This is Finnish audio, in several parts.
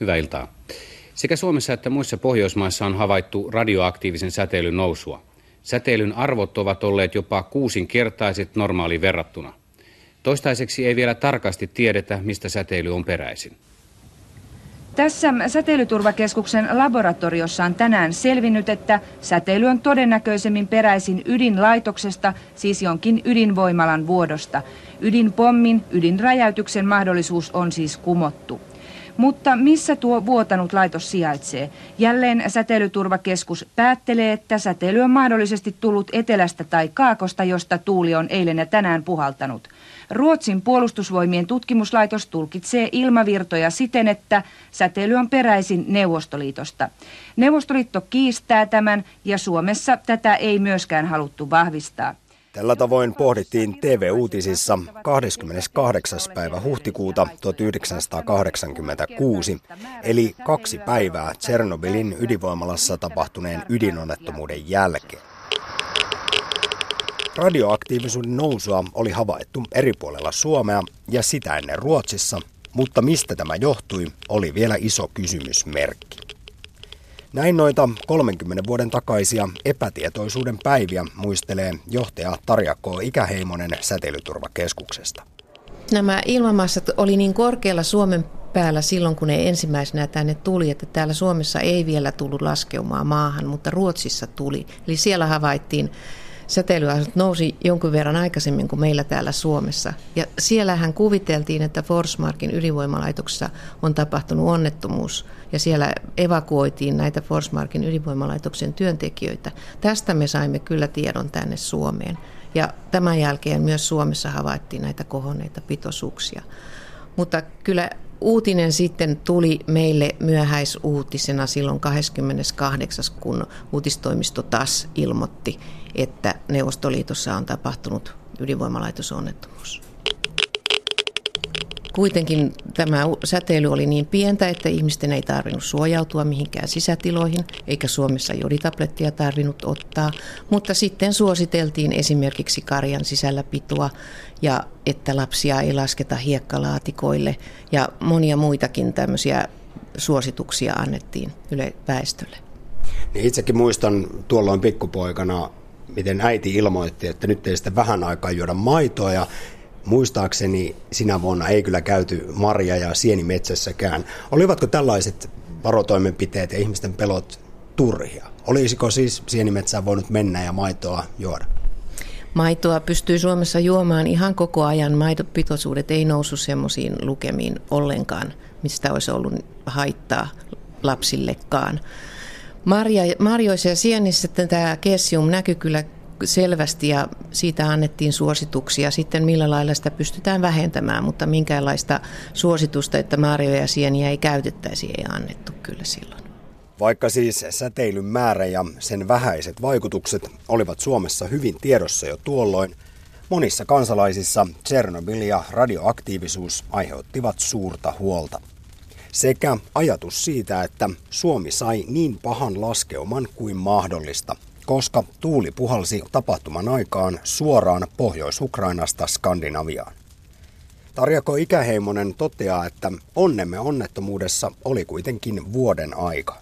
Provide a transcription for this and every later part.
Hyvää iltaa. Sekä Suomessa että muissa Pohjoismaissa on havaittu radioaktiivisen säteilyn nousua. Säteilyn arvot ovat olleet jopa kuusinkertaiset normaaliin verrattuna. Toistaiseksi ei vielä tarkasti tiedetä, mistä säteily on peräisin. Tässä säteilyturvakeskuksen laboratoriossa on tänään selvinnyt, että säteily on todennäköisemmin peräisin ydinlaitoksesta, siis jonkin ydinvoimalan vuodosta. Ydinpommin, ydinräjäytyksen mahdollisuus on siis kumottu. Mutta missä tuo vuotanut laitos sijaitsee? Jälleen säteilyturvakeskus päättelee, että säteily on mahdollisesti tullut etelästä tai kaakosta, josta tuuli on eilen ja tänään puhaltanut. Ruotsin puolustusvoimien tutkimuslaitos tulkitsee ilmavirtoja siten, että säteily on peräisin Neuvostoliitosta. Neuvostoliitto kiistää tämän ja Suomessa tätä ei myöskään haluttu vahvistaa. Tällä tavoin pohdittiin TV-uutisissa 28. päivä huhtikuuta 1986, eli kaksi päivää Tsernobylin ydinvoimalassa tapahtuneen ydinonnettomuuden jälkeen. Radioaktiivisuuden nousua oli havaittu eri puolella Suomea ja sitä ennen Ruotsissa, mutta mistä tämä johtui, oli vielä iso kysymysmerkki. Näin noita 30 vuoden takaisia epätietoisuuden päiviä muistelee johtaja Tarja K. Ikäheimonen säteilyturvakeskuksesta. Nämä ilmamassat oli niin korkealla Suomen päällä silloin, kun ne ensimmäisenä tänne tuli, että täällä Suomessa ei vielä tullut laskeumaan maahan, mutta Ruotsissa tuli. Eli siellä havaittiin säteilyasut nousi jonkun verran aikaisemmin kuin meillä täällä Suomessa. Ja siellähän kuviteltiin, että Forsmarkin ydinvoimalaitoksessa on tapahtunut onnettomuus ja siellä evakuoitiin näitä Forsmarkin ydinvoimalaitoksen työntekijöitä. Tästä me saimme kyllä tiedon tänne Suomeen. Ja tämän jälkeen myös Suomessa havaittiin näitä kohonneita pitoisuuksia. Mutta kyllä uutinen sitten tuli meille myöhäisuutisena silloin 28. kun uutistoimisto taas ilmoitti, että Neuvostoliitossa on tapahtunut ydinvoimalaitosonnettomuus. Kuitenkin tämä säteily oli niin pientä, että ihmisten ei tarvinnut suojautua mihinkään sisätiloihin, eikä Suomessa joditablettia tarvinnut ottaa, mutta sitten suositeltiin esimerkiksi karjan sisällä pitoa ja että lapsia ei lasketa hiekkalaatikoille ja monia muitakin tämmöisiä suosituksia annettiin yle väestölle. Niin itsekin muistan tuolloin pikkupoikana, miten äiti ilmoitti, että nyt ei sitten vähän aikaa juoda maitoa ja muistaakseni sinä vuonna ei kyllä käyty marja- ja sienimetsässäkään. Olivatko tällaiset varotoimenpiteet ja ihmisten pelot turhia? Olisiko siis sienimetsään voinut mennä ja maitoa juoda? Maitoa pystyy Suomessa juomaan ihan koko ajan. Maitopitoisuudet ei nousu semmoisiin lukemiin ollenkaan, mistä olisi ollut haittaa lapsillekaan. Marja, marjoissa ja sienissä tämä kesium näkyy kyllä selvästi ja siitä annettiin suosituksia sitten, millä lailla sitä pystytään vähentämään, mutta minkäänlaista suositusta, että marjoja ja sieniä ei käytettäisi, ei annettu kyllä silloin. Vaikka siis säteilyn määrä ja sen vähäiset vaikutukset olivat Suomessa hyvin tiedossa jo tuolloin, monissa kansalaisissa Tsernobyl ja radioaktiivisuus aiheuttivat suurta huolta. Sekä ajatus siitä, että Suomi sai niin pahan laskeuman kuin mahdollista, koska tuuli puhalsi tapahtuman aikaan suoraan Pohjois-Ukrainasta Skandinaviaan. Tarjako Ikäheimonen toteaa, että onnemme onnettomuudessa oli kuitenkin vuoden aika.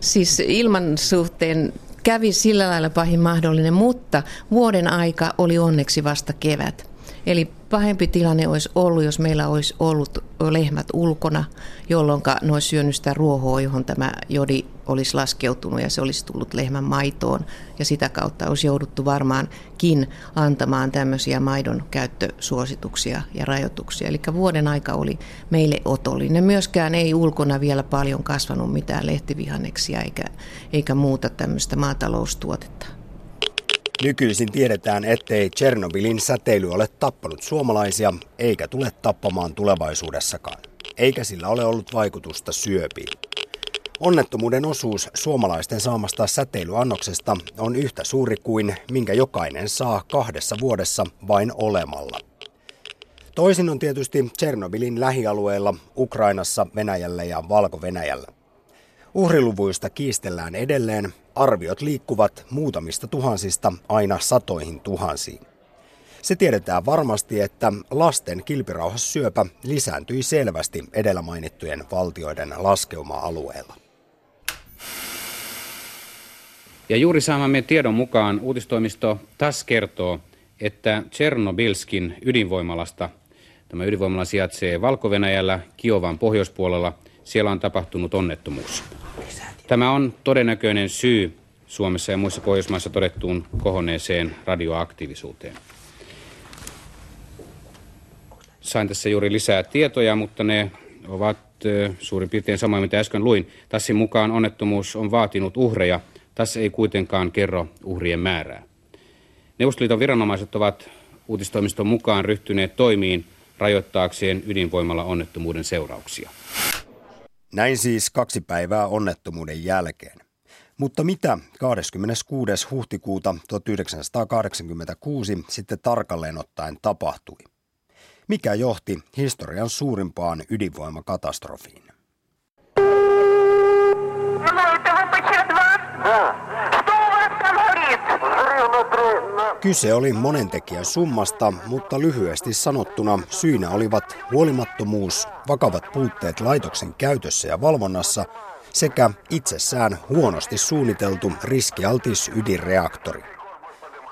Siis ilman suhteen kävi sillä lailla pahin mahdollinen, mutta vuoden aika oli onneksi vasta kevät. Eli pahempi tilanne olisi ollut, jos meillä olisi ollut lehmät ulkona, jolloin ne olisi syönyt sitä ruohoa, johon tämä jodi olisi laskeutunut ja se olisi tullut lehmän maitoon. Ja sitä kautta olisi jouduttu varmaankin antamaan tämmöisiä maidon käyttösuosituksia ja rajoituksia. Eli vuoden aika oli meille otollinen. Myöskään ei ulkona vielä paljon kasvanut mitään lehtivihanneksia eikä, eikä muuta tämmöistä maataloustuotetta. Nykyisin tiedetään, ettei Tchernobylin säteily ole tappanut suomalaisia, eikä tule tappamaan tulevaisuudessakaan. Eikä sillä ole ollut vaikutusta syöpiin. Onnettomuuden osuus suomalaisten saamasta säteilyannoksesta on yhtä suuri kuin minkä jokainen saa kahdessa vuodessa vain olemalla. Toisin on tietysti Tchernobylin lähialueella, Ukrainassa, Venäjällä ja Valko-Venäjällä. Uhriluvuista kiistellään edelleen, arviot liikkuvat muutamista tuhansista aina satoihin tuhansiin. Se tiedetään varmasti, että lasten kilpirauhassyöpä lisääntyi selvästi edellä mainittujen valtioiden laskeuma-alueella. Ja juuri saamamme tiedon mukaan uutistoimisto TAS kertoo, että Tchernobilskin ydinvoimalasta, tämä ydinvoimala sijaitsee valko Kiovan pohjoispuolella, siellä on tapahtunut onnettomuus. Tämä on todennäköinen syy Suomessa ja muissa Pohjoismaissa todettuun kohonneeseen radioaktiivisuuteen. Sain tässä juuri lisää tietoja, mutta ne ovat suurin piirtein samoin, mitä äsken luin. Tassin mukaan onnettomuus on vaatinut uhreja. Tässä ei kuitenkaan kerro uhrien määrää. Neuvostoliiton viranomaiset ovat uutistoimiston mukaan ryhtyneet toimiin rajoittaakseen ydinvoimalla onnettomuuden seurauksia. Näin siis kaksi päivää onnettomuuden jälkeen. Mutta mitä 26. huhtikuuta 1986 sitten tarkalleen ottaen tapahtui? Mikä johti historian suurimpaan ydinvoimakatastrofiin? Kyse oli monentekijän summasta, mutta lyhyesti sanottuna syynä olivat huolimattomuus, vakavat puutteet laitoksen käytössä ja valvonnassa sekä itsessään huonosti suunniteltu riskialtis ydinreaktori.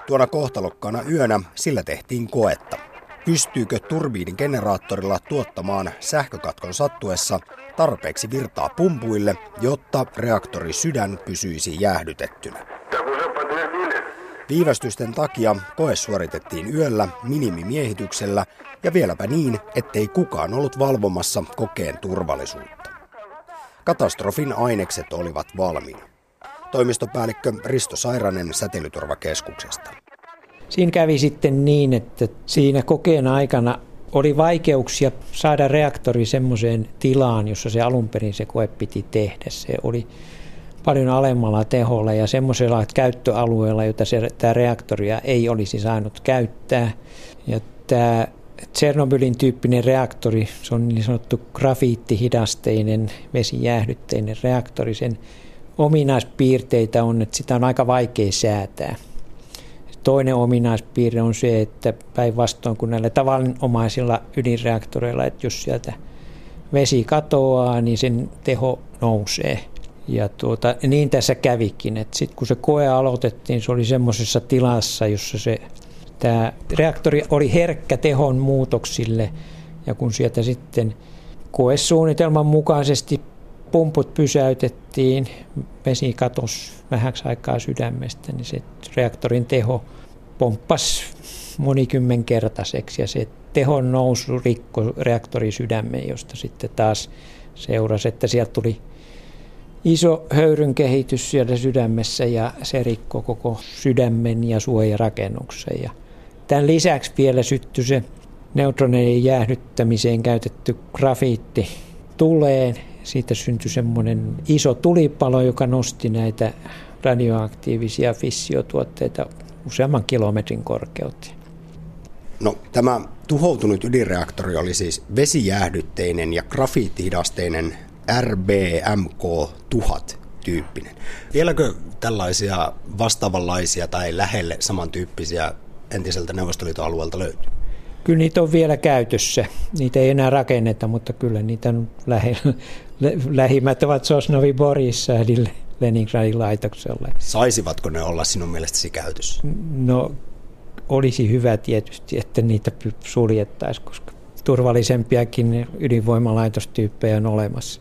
Tuona kohtalokkaana yönä sillä tehtiin koetta. Pystyykö turbiinin generaattorilla tuottamaan sähkökatkon sattuessa tarpeeksi virtaa pumpuille, jotta reaktori sydän pysyisi jäähdytettynä? Viivästysten takia koe suoritettiin yöllä minimimiehityksellä ja vieläpä niin, ettei kukaan ollut valvomassa kokeen turvallisuutta. Katastrofin ainekset olivat valmiina. Toimistopäällikkö Risto Sairanen Säteilyturvakeskuksesta. Siinä kävi sitten niin, että siinä kokeen aikana oli vaikeuksia saada reaktori semmoiseen tilaan, jossa se alun perin se koe piti tehdä. Se oli paljon alemmalla teholla ja semmoisella käyttöalueella, jota se, tämä reaktoria ei olisi saanut käyttää. Ja tämä Tsernobylin tyyppinen reaktori, se on niin sanottu grafiittihidasteinen, vesijäähdytteinen reaktori. Sen ominaispiirteitä on, että sitä on aika vaikea säätää. Toinen ominaispiirre on se, että päinvastoin kuin näillä tavallinomaisilla ydinreaktoreilla, että jos sieltä vesi katoaa, niin sen teho nousee. Ja tuota, niin tässä kävikin, sitten kun se koe aloitettiin, se oli semmoisessa tilassa, jossa se tämä reaktori oli herkkä tehon muutoksille. Ja kun sieltä sitten koesuunnitelman mukaisesti pumput pysäytettiin, vesi katosi vähäksi aikaa sydämestä, niin se reaktorin teho pomppasi monikymmenkertaiseksi. Ja se tehon nousu rikko reaktorin sydämeen, josta sitten taas seurasi, että sieltä tuli iso höyryn kehitys siellä sydämessä ja se rikkoi koko sydämen ja suojarakennuksen. Ja tämän lisäksi vielä syttyi se neutroneiden jäähdyttämiseen käytetty grafiitti tuleen. Siitä syntyi semmoinen iso tulipalo, joka nosti näitä radioaktiivisia fissiotuotteita useamman kilometrin korkeuteen. No, tämä tuhoutunut ydinreaktori oli siis vesijäähdytteinen ja grafiittihidasteinen RBMK 1000 tyyppinen. Vieläkö tällaisia vastaavanlaisia tai lähelle samantyyppisiä entiseltä Neuvostoliiton alueelta löytyy? Kyllä niitä on vielä käytössä. Niitä ei enää rakenneta, mutta kyllä niitä on lähellä. Lähimmät ovat Sosnovi Borissa eli Leningradin laitoksella. Saisivatko ne olla sinun mielestäsi käytössä? No olisi hyvä tietysti, että niitä suljettaisiin, koska turvallisempiakin ydinvoimalaitostyyppejä on olemassa.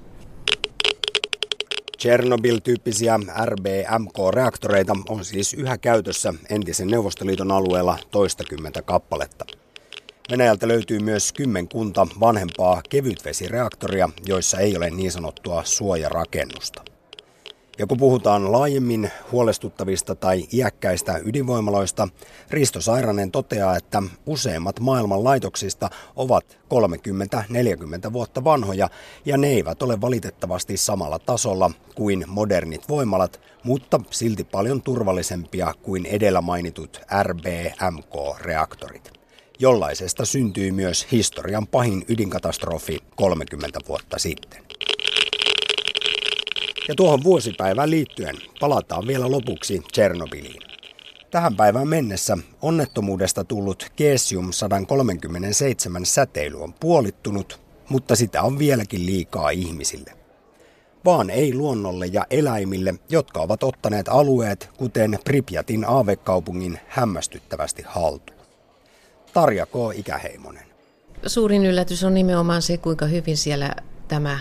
Chernobyl-tyyppisiä RBMK-reaktoreita on siis yhä käytössä entisen Neuvostoliiton alueella toistakymmentä kappaletta. Venäjältä löytyy myös kymmenkunta vanhempaa kevytvesireaktoria, joissa ei ole niin sanottua suojarakennusta. Ja kun puhutaan laajemmin huolestuttavista tai iäkkäistä ydinvoimaloista, Risto Sairanen toteaa, että useimmat maailman laitoksista ovat 30-40 vuotta vanhoja ja ne eivät ole valitettavasti samalla tasolla kuin modernit voimalat, mutta silti paljon turvallisempia kuin edellä mainitut RBMK-reaktorit. Jollaisesta syntyi myös historian pahin ydinkatastrofi 30 vuotta sitten. Ja tuohon vuosipäivään liittyen palataan vielä lopuksi Tchernobyliin. Tähän päivään mennessä onnettomuudesta tullut Cesium 137 säteily on puolittunut, mutta sitä on vieläkin liikaa ihmisille. Vaan ei luonnolle ja eläimille, jotka ovat ottaneet alueet, kuten Pripyatin aavekaupungin hämmästyttävästi haltuun. Tarja K. Ikäheimonen. Suurin yllätys on nimenomaan se, kuinka hyvin siellä tämä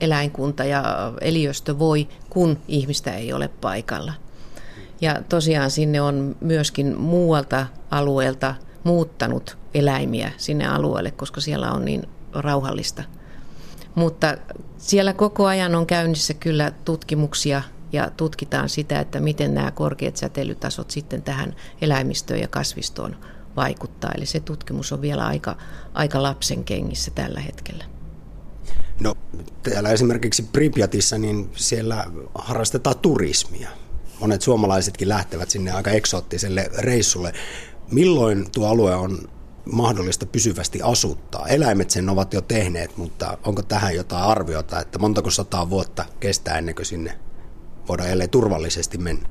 eläinkunta ja eliöstö voi, kun ihmistä ei ole paikalla. Ja tosiaan sinne on myöskin muualta alueelta muuttanut eläimiä sinne alueelle, koska siellä on niin rauhallista. Mutta siellä koko ajan on käynnissä kyllä tutkimuksia ja tutkitaan sitä, että miten nämä korkeat säteilytasot sitten tähän eläimistöön ja kasvistoon vaikuttaa. Eli se tutkimus on vielä aika, aika lapsen kengissä tällä hetkellä. No täällä esimerkiksi Pripyatissa, niin siellä harrastetaan turismia. Monet suomalaisetkin lähtevät sinne aika eksoottiselle reissulle. Milloin tuo alue on mahdollista pysyvästi asuttaa? Eläimet sen ovat jo tehneet, mutta onko tähän jotain arviota, että montako sataa vuotta kestää ennen kuin sinne voidaan jälleen turvallisesti mennä?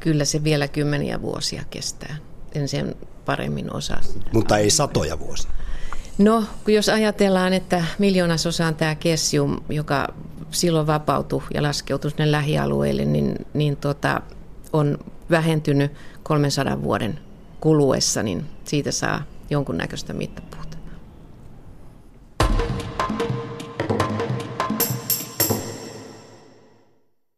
Kyllä se vielä kymmeniä vuosia kestää. En sen paremmin osaa. Mutta ei satoja vuosia. No, jos ajatellaan, että miljoonasosaan tämä kessium, joka silloin vapautui ja laskeutui sinne lähialueille, niin, niin tota, on vähentynyt 300 vuoden kuluessa, niin siitä saa jonkunnäköistä mittapuuta.